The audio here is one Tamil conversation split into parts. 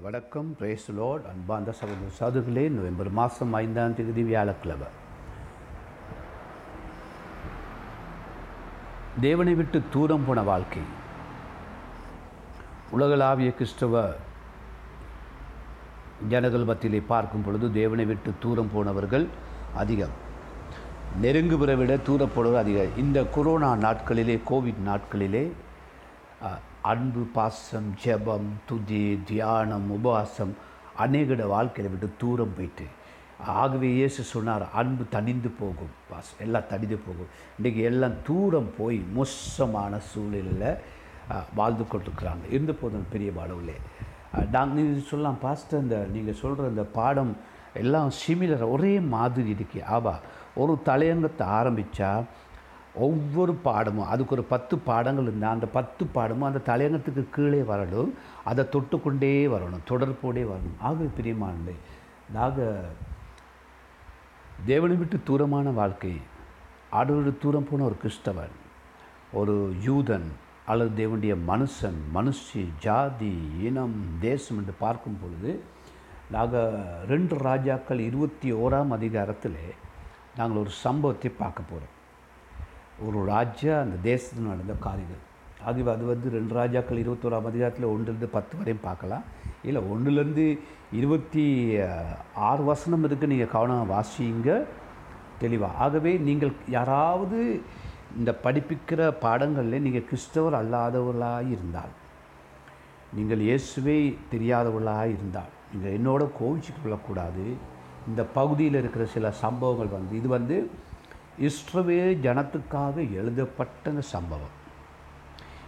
வணக்கம். பிரேஸ் லோட் அன்பார்ந்த சகோதர சாதுகளே நவம்பர் மாதம் ஐந்தாம் தேதி வியாழக்கிழமை. தேவனை விட்டு தூரம் போன வாழ்க்கை. உலகளாவிய கிறிஸ்தவ ஜனங்கள் மத்தியிலே பார்க்கும் பொழுது தேவனை விட்டு தூரம் போனவர்கள் அதிகம். நெருங்குபுற விட தூரம் அதிகம். இந்த கொரோனா நாட்களிலே கோவிட் நாட்களிலே அன்பு பாசம் ஜெபம் துதி தியானம் உபவாசம் அநேகட வாழ்க்கையை விட்டு தூரம் போயிட்டு. ஆகவே இயேசு சொன்னார் அன்பு தணிந்து போகும் பாஸ் எல்லாம் தணிந்து போகும். இன்றைக்கி எல்லாம் தூரம் போய் மோசமான சூழ்நிலையில் வாழ்ந்து கொண்டிருக்கிறாங்க. இருந்த போதும் பெரிய பாடவில்லை நாங்கள் நீங்கள் சொல்லலாம் பாஸ்டர் இந்த நீங்கள் சொல்கிற இந்த பாடம் எல்லாம் சிமிலர் ஒரே மாதிரி இருக்கு. ஆபா ஒரு தலையங்கத்தை ஆரம்பித்தா ஒவ்வொரு பாடமும் அதுக்கு ஒரு பத்து பாடங்கள் இருந்தால் அந்த பத்து பாடமும் அந்த தலையங்கத்துக்கு கீழே வரணும் அதை தொட்டுக்கொண்டே வரணும் தொடர்போடே வரணும். ஆகவே பிரியமானது நாங்கள் தேவனை விட்டு தூரமான வாழ்க்கை ஆடோடு தூரம் போன ஒரு கிறிஸ்தவன் ஒரு யூதன் அல்லது தேவனுடைய மனுஷன் மனுஷி ஜாதி இனம் தேசம் என்று பார்க்கும் பொழுது நாங்கள் ரெண்டு ராஜாக்கள் இருபத்தி ஓராம் அதிகாரத்தில் நாங்கள் ஒரு சம்பவத்தை பார்க்க போகிறோம் ஒரு ராஜா அந்த தேசத்தில் நடந்த காரியங்கள். ஆகவே அது வந்து ரெண்டு ராஜாக்கள் இருபத்தோராம் அதிகாரத்தில் ஒன்றுலேருந்து பத்து வரையும் பார்க்கலாம். இல்லை ஒன்றுலேருந்து இருபத்தி ஆறு வசனம் இருக்குது நீங்கள் கவனம் வாசிங்க. தெளிவாக ஆகவே நீங்கள் யாராவது இந்த படிப்பிக்கிற பாடங்களில் நீங்கள் கிறிஸ்தவர் அல்லாதவர்களாக இருந்தால் நீங்கள் இயேசுவை தெரியாதவர்களாக இருந்தால் நீங்கள் என்னோட கோவிச்சு கொள்ளக்கூடாது. இந்த பகுதியில் இருக்கிற சில சம்பவங்கள் வந்து இது வந்து இஸ்ரவே ஜனத்துக்காக எழுதப்பட்ட சம்பவம்.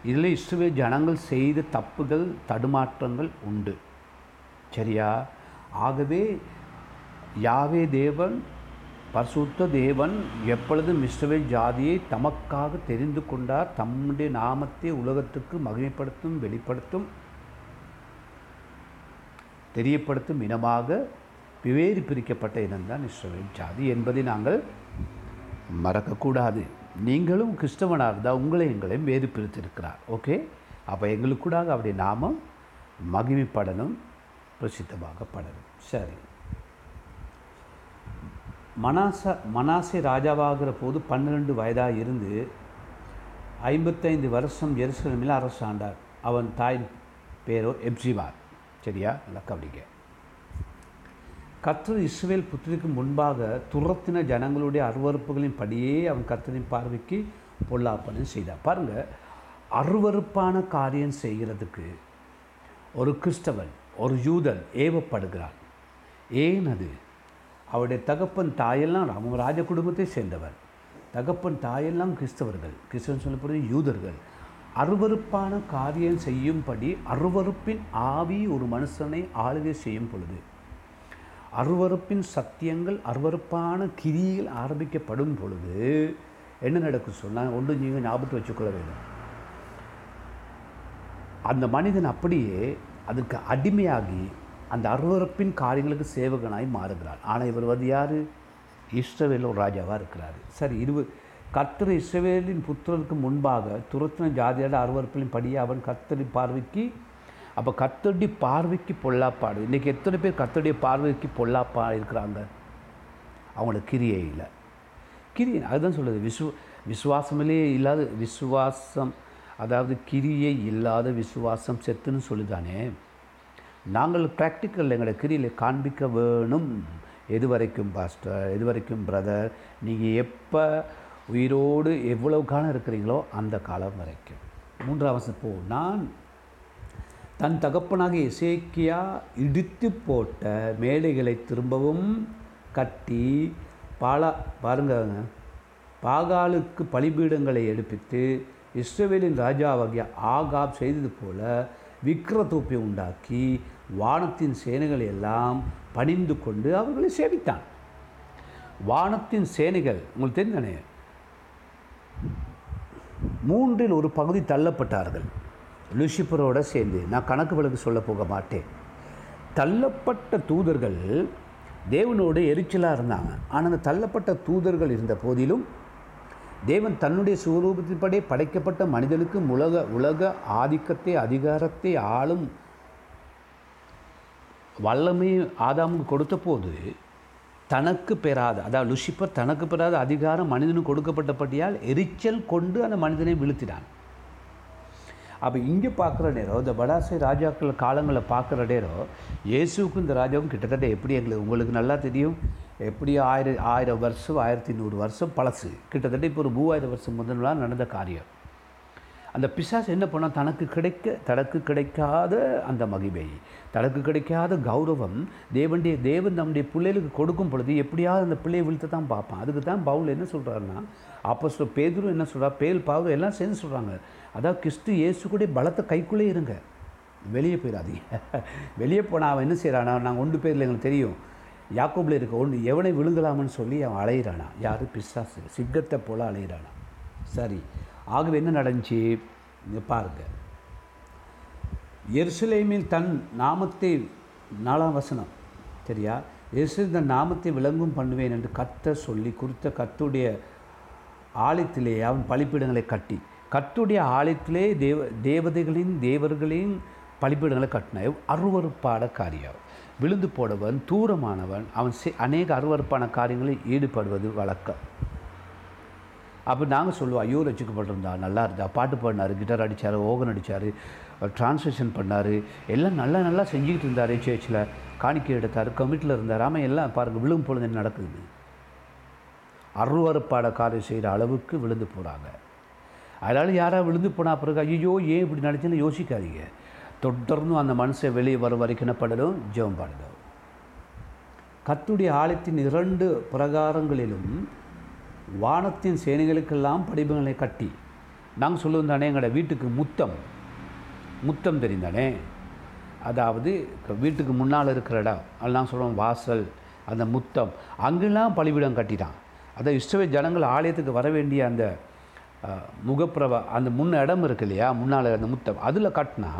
இதில் இஸ்ரவே ஜனங்கள் செய்த தப்புகள் தடுமாற்றங்கள் உண்டு. சரியா? ஆகவே யாவே தேவன் பரிசுத்த தேவன் எப்பொழுதும் இஸ்ரவேல் ஜாதியை தமக்காக தெரிந்து கொண்டார். தம்முடைய நாமத்தை உலகத்துக்கு மகிமைப்படுத்தும் வெளிப்படுத்தும் தெரியப்படுத்தும் இனமாக விவேறு பிரிக்கப்பட்ட இனம்தான் இஸ்ரவேல் ஜாதி என்பதை நாங்கள் மறக்கக்கூடாது. நீங்களும் கிறிஸ்தவனாக இருந்தால் உங்களை எங்களையும் வேறு பிரித்திருக்கிறார் ஓகே அப்போ எங்களுக்கு அவருடைய நாமம் மகிமைப்படணும் பிரசித்தமாகப்படணும் சரி. மனாச மனாசே ராஜாவாகிற போது பன்னிரெண்டு வயதாக இருந்து ஐம்பத்தைந்து வருஷம் எருசலமில் அரசாண்டார். அவன் தாயின் பேரோ எப்சிபார் சரியா? நல்லா கவனிக்க கர்த்தர் இஸ்ரேல் புத்திரிக்கு முன்பாக துரத்தின ஜனங்களுடைய அருவறுப்புகளின் படியே அவன் கர்த்தரின் பார்வைக்கு பொல்லாப்பனை செய்தான் பாருங்கள் அருவறுப்பான காரியம் செய்கிறதுக்கு ஒரு கிறிஸ்தவன் ஒரு யூதன் ஏவப்படுகிறான். ஏன் அது? அவருடைய தகப்பன் தாயெல்லாம் அவங்க ராஜ குடும்பத்தை சேர்ந்தவர். தகப்பன் தாயெல்லாம் கிறிஸ்தவர்கள் கிறிஸ்தவன் சொல்லப்படுறது யூதர்கள். அருவருப்பான காரியம் செய்யும்படி அருவருப்பின் ஆவி ஒரு மனுஷனை ஆளுகை செய்யும் பொழுது அருவறுப்பின் சத்தியங்கள் அருவருப்பான கிரியில் ஆரம்பிக்கப்படும் பொழுது என்ன நடக்கும் சொன்னால் ஒன்று நீங்கள் ஞாபகத்தை வச்சுக்கொள்ள வேண்டும். அந்த மனிதன் அப்படியே அதுக்கு அடிமையாகி அந்த அருவறுப்பின் காரியங்களுக்கு சேவகனாய் மாறுகிறார் ஆனால் இவர் வந்து யார்? இஸ்ரவேல் ஒரு ராஜாவாக இருக்கிறார். சரி இருவு கர்த்தர் இஸ்ரவேலின் புத்திரருக்கு முன்பாக துரத்தின ஜாதியோட அருவறுப்பின் படியே அவன் கர்த்தரின் பார்வைக்கு அப்போ கத்தடி பார்வைக்கு பொல்லாப்பாடு. இன்றைக்கி எத்தனை பேர் கர்த்தருடைய பார்வைக்கு பொல்லாப்பா இருக்கிறாங்க? அவங்களோட கிரியை இல்லை. கிரியை அதுதான் சொல்லுது விஸ்வ விசுவாசமிலே இல்லாத விசுவாசம் அதாவது கிரியை இல்லாத விசுவாசம் செத்துன்னு சொல்லுதானே? நாங்கள் ப்ராக்டிக்கல் எங்களோட கிரியில் காண்பிக்க வேணும். எது வரைக்கும் பாஸ்டர் எது வரைக்கும் பிரதர் நீங்கள் எப்போ உயிரோடு எவ்வளவு காலம் இருக்கிறீங்களோ அந்த காலம் வரைக்கும். மூன்றாம் வசனம் போ நான் தன் தகப்பனாக இசைக்கியா இடித்து போட்ட மேடைகளை திரும்பவும் கட்டி பாலா பாருங்க பாகாலுக்கு பலிபீடங்களை எடுப்பித்து இஸ்ரேலின் ராஜாவாகிய ஆகாப் செய்தது போல விக்கிரதோப்பை உண்டாக்கி வானத்தின் சேனைகளை எல்லாம் பணிந்து கொண்டு அவர்களை சேவித்தான். வானத்தின் சேனைகள் உங்களுக்கு தெரிந்தானே மூன்றில் ஒரு பகுதி தள்ளப்பட்டார்கள். லூசிபரோட சேர்ந்து நான் கணக்கு விளக்கு சொல்ல போக மாட்டேன். தள்ளப்பட்ட தூதர்கள் தேவனோடு எரிச்சலாக இருந்தாங்க. ஆனால் அந்த தள்ளப்பட்ட தூதர்கள் இருந்த போதிலும் தேவன் தன்னுடைய சுரூபத்தின்படி படைக்கப்பட்ட மனிதனுக்கு உலக உலக ஆதிக்கத்தை அதிகாரத்தை ஆளும் வல்லமை ஆதாமுக்கு கொடுத்த போது தனக்கு பெறாத அதாவது லுசிப்பர் தனக்கு பெறாத அதிகாரம் மனிதனுக்கு கொடுக்கப்பட்டபடியால் எரிச்சல் கொண்டு அந்த மனிதனை வீழ்த்தினான். அப்போ இங்கே பார்க்குற நேரம் இந்த படாசை ராஜாக்கள் காலங்களை பார்க்குற நேரம் இயேசுக்கும் இந்த ராஜாவும் கிட்டத்தட்ட எப்படி எங்களுக்கு உங்களுக்கு நல்லா தெரியும்? எப்படி ஆயிரம் ஆயிரம் வருஷம் ஆயிரத்தி நூறு வருஷம் பழசு. கிட்டத்தட்ட இப்போ ஒரு மூவாயிரம் வருஷம் முதல்லாம் நடந்த காரியம். அந்த பிசாசு என்ன பண்ணால் தனக்கு கிடைக்க தனக்கு கிடைக்காத அந்த மகிமை தனக்கு கிடைக்காத கௌரவம் தேவனுடைய தேவன் நம்முடைய பிள்ளைகளுக்கு கொடுக்கும் பொழுது எப்படியாவது அந்த பிள்ளையை விழுத்து தான் பார்ப்பான். அதுக்கு தான் பவுல் என்ன சொல்கிறாருன்னா அப்போ சொல் பேதுரும் என்ன சொல்கிறா பேல் பாவு எல்லாம் சேர்ந்து சொல்கிறாங்க அதாவது கிறிஸ்து இயேசு கூட பலத்தை கைக்குள்ளே இருங்க. வெளியே போயிடாதீங்க. வெளியே போனால் அவன் என்ன செய்கிறானா நாங்கள் ஒன்று பேரில் எங்களுக்கு தெரியும். யாக்கோபில் இருக்க ஒன்று எவனை விழுங்கலாம்னு சொல்லி அவன் அலையிறானா? யார்? பிசாசு. சிங்கத்தை போல் அலையிறானா? சரி. ஆகவே என்ன நடந்துச்சு? பாருங்க. எருசலேமில் தன் நாமத்தை நாலாம் வசனம் சரியா? எருசு இந்த நாமத்தை விளங்கும் பண்ணுவேன் என்று கத்த சொல்லி குறித்த கத்துடைய ஆலயத்திலே அவன் பழிப்பீடங்களை கட்டி கத்துடைய ஆலயத்திலே தேவ தேவதைகளின் தேவர்களின் பழிப்பீடங்களை கட்டின அருவறுப்பான காரியம். விழுந்து போடவன் தூரமானவன் அவன் செ- அநேக அருவறுப்பான காரியங்களில் ஈடுபடுவது வழக்கம். அப்போ நாங்கள் சொல்லுவோம் ஐயோ ரசிக்கப்பட்டிருந்தா நல்லா இருந்தா. பாட்டு பாடினார் கிட்டார் அடித்தார் ஓகன் அடித்தார் டிரான்ஸ்லேஷன் பண்ணார் எல்லாம் நல்லா நல்லா செஞ்சுக்கிட்டு இருந்தார் சேர்ச்சில் காணிக்கை எடுத்தார் கமிட்டியில் இருந்தார். ஆமாம் எல்லாம் பாருங்கள் விழும் பொழுது என்ன நடக்குது அருவறுப்பாட காரியம் செய்கிற அளவுக்கு விழுந்து போகிறாங்க அதனால் யாராவது விழுந்து போனால் பிறகு ஐயோ ஏன் இப்படி நினச்சின்னு யோசிக்காதீங்க. தொடர்ந்து அந்த மனசை வெளியே வர வரைக்கும் என்ன பண்ணணும்? ஜெபம் பாடணும் கத்துடைய ஆலயத்தின் இரண்டு பிரகாரங்களிலும் வானத்தின் சேனைகளுக்கெல்லாம் படிப்புகளை கட்டி நாங்கள் சொல்லுவோம் தானே எங்களோட வீட்டுக்கு முத்தம் முத்தம் தெரிந்தானே? அதாவது வீட்டுக்கு முன்னால் இருக்கிற இடம் அதெல்லாம் சொல்லுவோம் வாசல் அந்த முத்தம் அங்கெல்லாம் பலிபீடம் கட்டிட்டான். அதை இஷ்டவே ஜனங்கள் ஆலயத்துக்கு வர வேண்டிய அந்த முகப்பிரவ அந்த முன்ன இடம் இருக்கு இல்லையா முன்னால் அந்த முத்தம் அதில் கட்டினா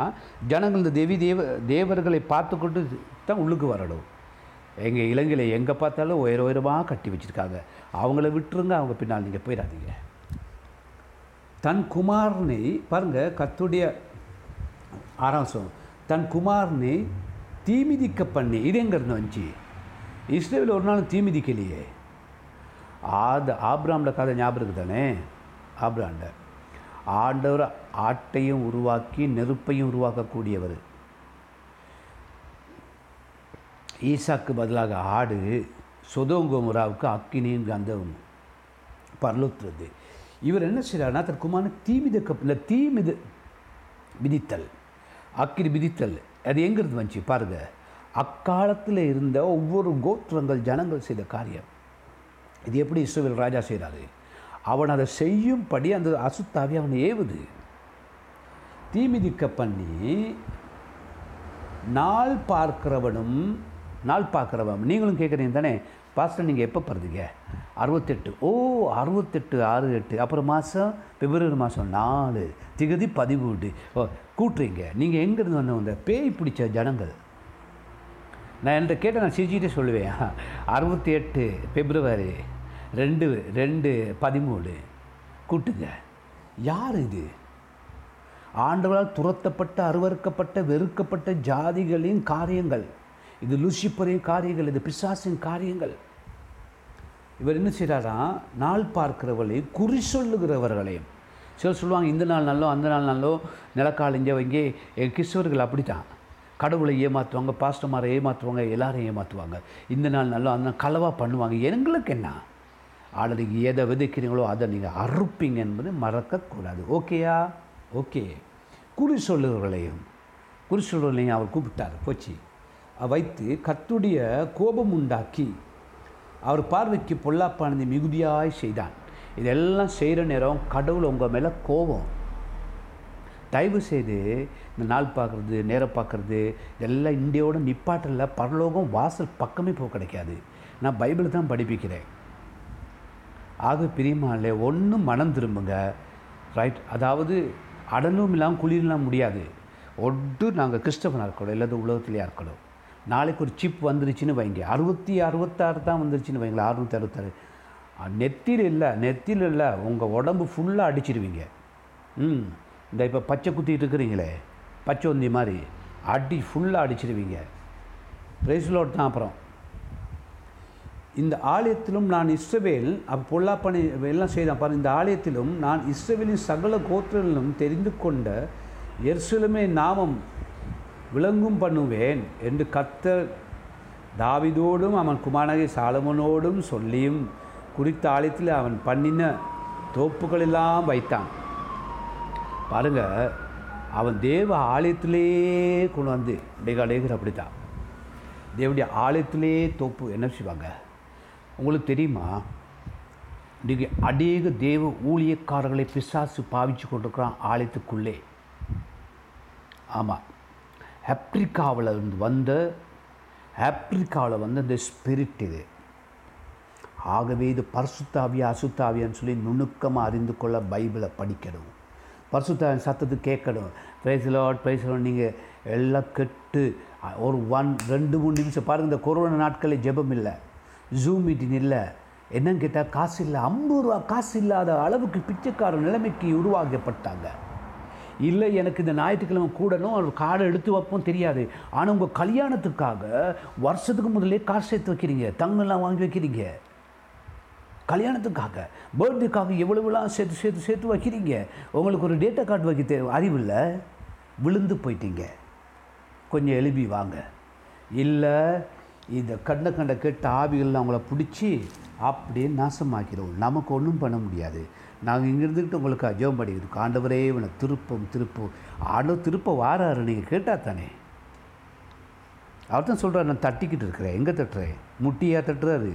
ஜனங்கள் இந்த தேவி தேவ தேவர்களை பார்த்துக்கொண்டு தான் உள்ளுக்கு வரணும். எங்கள் இலங்கையில் எங்கே பார்த்தாலும் உயர உயரமாக கட்டி வச்சுருக்காங்க. அவங்கள விட்டுருங்க அவங்க பின்னால் நீங்கள் போயிடாதீங்க. தன் குமாரனை பாருங்க கத்துடைய ஆராசம் தன் குமாரனை தீமிதிக்க பண்ணி இது எங்கேருந்து வந்துச்சு? இஸ்ரேவில் ஒரு நாள் தீமிதிக்கலையே. ஆத ஆப்ராம்ல கதை ஞாபகம் இருக்கு தானே ஆப்ராண்ட ஆண்டவர் ஆட்டையும் உருவாக்கி நெருப்பையும் உருவாக்கக்கூடியவர். ஈசாக்கு பதிலாக ஆடு சொதோங்கோமுராவுக்கு அக்கினியும் கந்தவும் பரலுத்துறது இவர் என்ன செய்கிறார்னா தற்குமான குமாரனை தீ மிதக்க இந்த தீ மிது மிதித்தல் அக்கினி மிதித்தல் அது எங்கிருந்து வந்துச்சு பாருங்க அக்காலத்தில் இருந்த ஒவ்வொரு கோத்திரங்கள் ஜனங்கள் செய்த காரியம். இது எப்படி இஸ்ரவேல் ராஜா செய்கிறாரு அவன் அதை செய்யும்படி அந்த அசுத்தாவி அவனை ஏவுது. தீமிதிக்க பண்ணி நாள் பார்க்கிறவனும் நாள் பார்க்குறவன். நீங்களும் கேட்குறீங்க தானே? பாஸ்டர் நீங்கள் எப்போ பிறந்தீங்க? அறுபத்தெட்டு. ஓ அறுபத்தெட்டு ஆறு எட்டு. அப்புறம் மாதம் பிப்ரவரி மாதம் நாலு. திகதி பதிமூணு ஓ கூட்டுறீங்க. நீங்கள் எங்கேருந்து வந்தவங்க பேய் பிடிச்ச ஜனங்கள்? நான் என்கிட்ட கேட்ட நான் சிரிச்சுக்கிட்டே சொல்லுவேன். அறுபத்தி எட்டு பிப்ரவரி ரெண்டு ரெண்டு பதிமூணு கூட்டுங்க. யார் இது? ஆண்டவரால் துரத்தப்பட்ட அருவறுக்கப்பட்ட வெறுக்கப்பட்ட ஜாதிகளின் காரியங்கள். இது லூசிப்பரின் காரியங்கள் இது பிசாசின் காரியங்கள். இவர் என்ன செய்கிறாராம் நாள் பார்க்கிறவர்களையும் குறி சொல்லுகிறவர்களையும். சிலர் சொல்லுவாங்க இந்த நாள் நல்லோ அந்த நாள் நல்லோ நிலக்கால் இங்கே வைங்க. என் கிறிஸ்தவர்கள் அப்படித்தான். கடவுளை ஏமாற்றுவாங்க பாஸ்டமாரை ஏமாற்றுவாங்க எல்லாரையும் ஏமாற்றுவாங்க இந்த நாள் நல்லோ அந்த நாள் களவாக பண்ணுவாங்க. எங்களுக்கு என்ன? ஆளை நீங்கள் எதை விதைக்கிறீங்களோ அதை நீங்கள் அறுப்பீங்க என்பது மறக்கக்கூடாது. ஓகேயா? ஓகே. குறி சொல்லுகிறவர்களையும் குறி சொல்லுவர்களையும் அவர் கூப்பிட்டார். போச்சு. வைத்து கத்துடைய கோபம் உண்டாக்கி அவர் பார்வைக்கு பொல்லாப்பானதை மிகுதியாய் செய்தான். இதெல்லாம் செய்கிற நேரம் கடவுள் உங்கள் மேலே கோபம். தயவு செய்து இந்த நாள் பார்க்குறது நேரம் பார்க்குறது இதெல்லாம் இந்தியோட நிப்பாட்டில் பரலோகம் வாசல் பக்கமே போக கிடைக்காது. நான் பைபிள் தான் படிப்பிக்கிறேன். ஆக பிரியமானே ஒன்றும் மனம் திரும்புங்க. ரைட் அதாவது அடலும் இல்லாமல் குளிரெலாம் முடியாது. ஒன்று நாங்கள் கிறிஸ்தவனாக இருக்கணும் இல்லாத உலகத்திலேயே இருக்கணும். நாளைக்கு ஒரு சிப் வந்துருச்சுன்னு வைங்க. அறுபத்தி அறுபத்தாறு தான் வந்துருச்சுன்னு வைங்களேன் அறுநூற்றி அறுபத்தாறு நெத்தியில் இல்லை நெத்தியில் இல்லை உங்கள் உடம்பு ஃபுல்லாக அடிச்சிருவீங்க. ம் இந்த இப்போ பச்சை குத்திட்டு இருக்கிறீங்களே பச்சை உந்தி மாதிரி அடி ஃபுல்லாக அடிச்சிருவீங்க. பிரைஸ்லோட் தான் அப்புறம். இந்த ஆலயத்திலும் நான் இஸ்ரவேல் அப்போ பொல்லாப்பனை எல்லாம் செய்தான். பாருங்க இந்த ஆலயத்திலும் நான் இஸ்ரவேலின் சகல கோத்திரங்களிலும் தெரிந்து கொண்ட எருசலேமே நாமம் விளங்கும் பண்ணுவேன் என்று கர்த்தர் தாவிதோடும் அவன் குமாரகை சாலமனோடும் சொல்லியும் குறித்த ஆலயத்தில் அவன் பண்ணின தோப்புகளெல்லாம் வைத்தான். பாருங்க அவன் தேவ ஆலயத்திலே கொண்டு வந்து டேகா டேகர் அப்படித்தான். தேவனுடைய ஆலயத்திலே தோப்பு என்ன செய்வாங்க? உங்களுக்கு தெரியுமா? இன்றைக்கு அநேக தேவ ஊழியக்காரர்களை பிசாசு பாவிச்சு கொண்டிருக்கிறான் ஆலயத்துக்குள்ளே. ஆமாம் ஆப்பிரிக்காவில் இருந்து வந்த ஆப்பிரிக்காவில் வந்த இந்த ஸ்பிரிட் இது. ஆகவே இது பரிசுத்தாவியா அசுத்தாவியான்னு சொல்லி நுணுக்கமாக அறிந்து கொள்ள பைபிளை படிக்கணும். பரிசுத்தாவின் சத்தத்தை கேட்கணும். பிரைஸ்லாட் பிரைஸ்லாட் நீங்கள் எல்லாம் கெட்டு ஒரு ஒன் ரெண்டு மூணு நிமிஷம் பாருங்கள் இந்த கொரோனா நாட்களில் ஜெபம் இல்லை. ஜூம் மீட்டிங் இல்லை. என்னன்னு கேட்டால் காசு இல்லை ஐம்பது ரூபா காசு இல்லாத அளவுக்கு பிச்சைக்கார நிலைமைக்கு உருவாக்கப்பட்டாங்க. இல்லை எனக்கு இந்த ஞாயிற்றுக்கிழமை கூடணும் அவர் கார்டை எடுத்து வைப்போம் தெரியாது. ஆனால் உங்கள் கல்யாணத்துக்காக வருஷத்துக்கு முதலே காசு சேர்த்து வைக்கிறீங்க. தங்கெல்லாம் வாங்கி வைக்கிறீங்க. கல்யாணத்துக்காக. பர்த்டேக்காக எவ்வளவுலாம் சேர்த்து சேர்த்து சேர்த்து வைக்கிறீங்க? உங்களுக்கு ஒரு டேட்டா கார்டு வைக்க தே அறிவில்லை விழுந்து போயிட்டீங்க. கொஞ்சம் எழுப்பி வாங்க. இல்லை இந்த கண்ட கண்ட கெட்ட ஆவிகள் அவங்கள பிடிச்சி அப்படியே நாசமாக்கிறோம். நமக்கு ஒன்றும் பண்ண முடியாது. நாங்கள் இங்கே இருந்துக்கிட்டு உங்களுக்கு அஜோம் படிக்கிறது ஆண்டவரே இவனை திருப்பம் திருப்பம் ஆண்டவர் திருப்ப வாராரு நீங்கள் கேட்டால் தானே? அவர் தான் சொல்கிறார் நான் தட்டிக்கிட்டு இருக்கிறேன். எங்கே தட்டுறேன்? முட்டியாக தட்டுறாரு.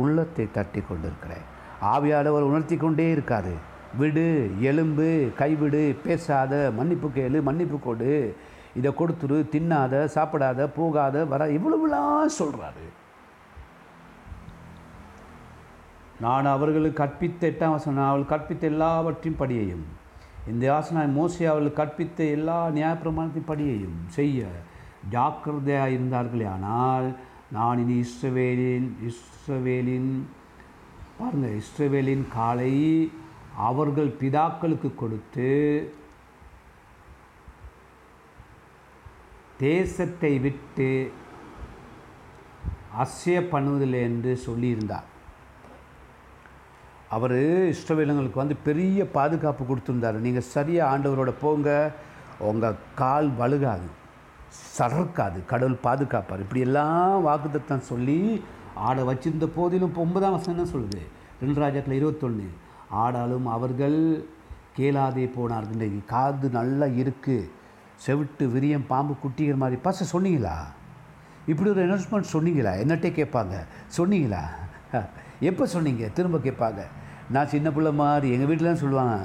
உள்ளத்தை தட்டி கொண்டு இருக்கிறேன் ஆவியாளவர் உணர்த்தி கொண்டே இருக்கார். விடு எலும்பு கைவிடு பேசாத மன்னிப்பு கேளு மன்னிப்பு கொடு. இதை கொடுத்துரு தின்னாத சாப்பிடாத போகாத வர இவ்வளவுலாம் சொல்கிறாரு நான் அவர்களுக்கு கற்பித்த எட்டாம் வசனம் அவள் கற்பித்த எல்லாவற்றையும் படியையும் இந்த ஆசனாய் மோசி அவள் கற்பித்த எல்லா நியாயப்பிரமாணத்தின் படியையும் செய்ய ஜாக்கிரதையாக இருந்தார்களே. ஆனால் நான் இனி இஸ்ரவேலின் இஸ்ரவேலின் பாருங்கள் இஸ்ரவேலின் காலை அவர்கள் பிதாக்களுக்கு கொடுத்து தேசத்தை விட்டு அசைய பண்ணுவதில்லை என்று சொல்லியிருந்தார். அவர் இஷ்டவேலங்களுக்கு வந்து பெரிய பாதுகாப்பு கொடுத்துருந்தார். நீங்கள் சரியாக ஆண்டவரோட போங்க. உங்கள் கால் வழுகாது. சறக்காது. கடவுள் பாதுகாப்பார். இப்படியெல்லாம் வாக்குத்தத்தம் சொல்லி ஆடை வச்சிருந்த போதிலும் இப்போ ஒன்பதாம் வசனம் என்ன சொல்லுது? ரெண்டு ராஜாக்கள் இருபத்தொன்று ஆடாலும் அவர்கள் கேளாதே போனார்கள். இன்றைக்கு காது நல்லா இருக்குது செவிட்டு விரியம் பாம்பு குட்டிகிற மாதிரி. பச சொன்னீங்களா? இப்படி ஒரு அனௌன்ஸ்மெண்ட் சொன்னீங்களா? என்னட்டே கேட்பாங்க. சொன்னீங்களா? எப்போ சொன்னீங்க? திரும்ப கேட்பாங்க. நான் சின்ன பிள்ளை மாதிரி எங்கள் வீட்டிலலாம் சொல்லுவாங்க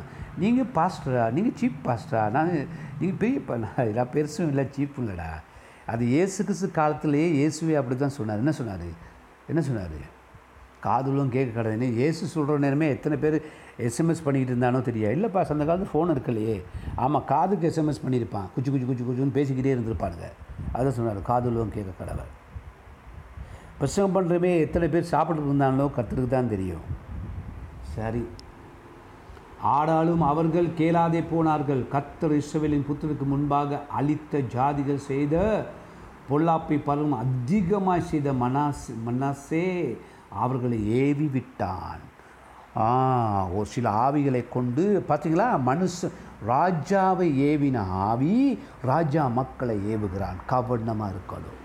நீங்கள் பாஸ்டரா? நீங்கள் சீப் பாஸ்டரா? நான் நீங்கள் பெரிய நான் பெருசும் இல்லை சீப்பும் இல்லைடா அது இயேசு கிறிஸ்து காலத்திலேயே இயேசுவே அப்படி தான் சொன்னார். என்ன சொன்னார்? என்ன சொன்னார்? காதலும் கேட்க கிடையாது ஏசு சொல்கிற நேரமே எத்தனை பேர் எஸ்எம்எஸ் பண்ணிக்கிட்டு இருந்தானோ தெரியா? இல்லைப்பா அந்த காலத்து ஃபோன் இருக்கலையே. ஆமாம் காதுக்கு எஸ்எம்எஸ் பண்ணியிருப்பான். குச்சி குச்சி குச்சி குச்சின்னு பேசிக்கிட்டே இருந்திருப்பானுங்க. அதான் சொன்னார் காதலும் கேட்க கடவை பிரசவம் பண்ணுறமே எத்தனை பேர் சாப்பிட்டு இருந்தாங்களோ கற்றுக்கு தான் தெரியும். சரி. ஆடாலும் அவர்கள் கேளாதே போனார்கள். கத்தர் இஸ்ரவேலின் புத்தருக்கு முன்பாக அளித்த ஜாதிகள் செய்த பொல்லாப்பை பருவம் அதிகமாக செய்த மனாஸ் மனசே அவர்களை ஏவி விட்டான் ஆ ஒரு சில ஆவிகளை கொண்டு பார்த்தீங்களா? மனுஷ ராஜாவை ஏவின ஆவி ராஜா மக்களை ஏவுகிறான். கவனமாக இருக்கணும்.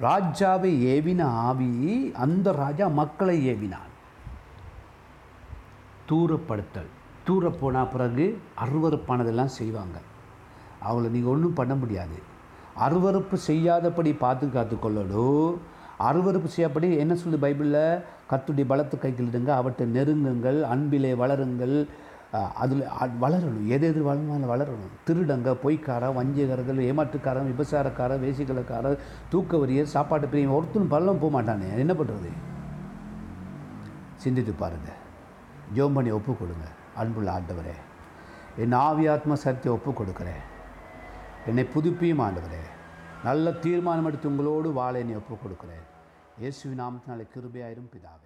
ராஜாவை ஏவின ஆவி அந்த ராஜா மக்களை ஏவினான். தூரப்படுத்தல். தூர போனால் பிறகு அருவறுப்பானதெல்லாம் செய்வாங்க. அவங்கள நீங்கள் ஒன்றும் பண்ண முடியாது. அருவறுப்பு செய்யாதபடி பார்த்து காத்துக்கொள்ளணும் அருவறுப்பு செய்யப்படி என்ன சொல்லு பைபிளில்? கத்துடைய பலத்து கைகளிடுங்க அவற்றை நெருங்குங்கள் அன்பிலே வளருங்கள். அதில் வளரணும். எது எது அதில் வளரணும். திருடங்க பொய்க்காரன் வஞ்சகர்கள் ஏமாற்றுக்காரன் விபசாரக்காரன் வேசிகளுக்காரன் தூக்கவரியர் சாப்பாட்டு பிரியம் ஒருத்தரும் பள்ளம் போக மாட்டானே. என்ன பண்ணுறது சிந்தித்து பாருங்கள் ஜோம் பண்ணி ஒப்பு கொடுங்க அன்புள்ள ஆண்டவரே என் ஆவியாத்ம சக்தியை ஒப்பு கொடுக்குறேன் என்னை புதுப்பியும் ஆண்டவரே நல்ல தீர்மானம் எடுத்து உங்களோடு வாழ என்னை ஒப்பு கொடுக்குறேன் இயேசுவின் நாமத்தினாலே கிருபையாயிரும் பிதாவே.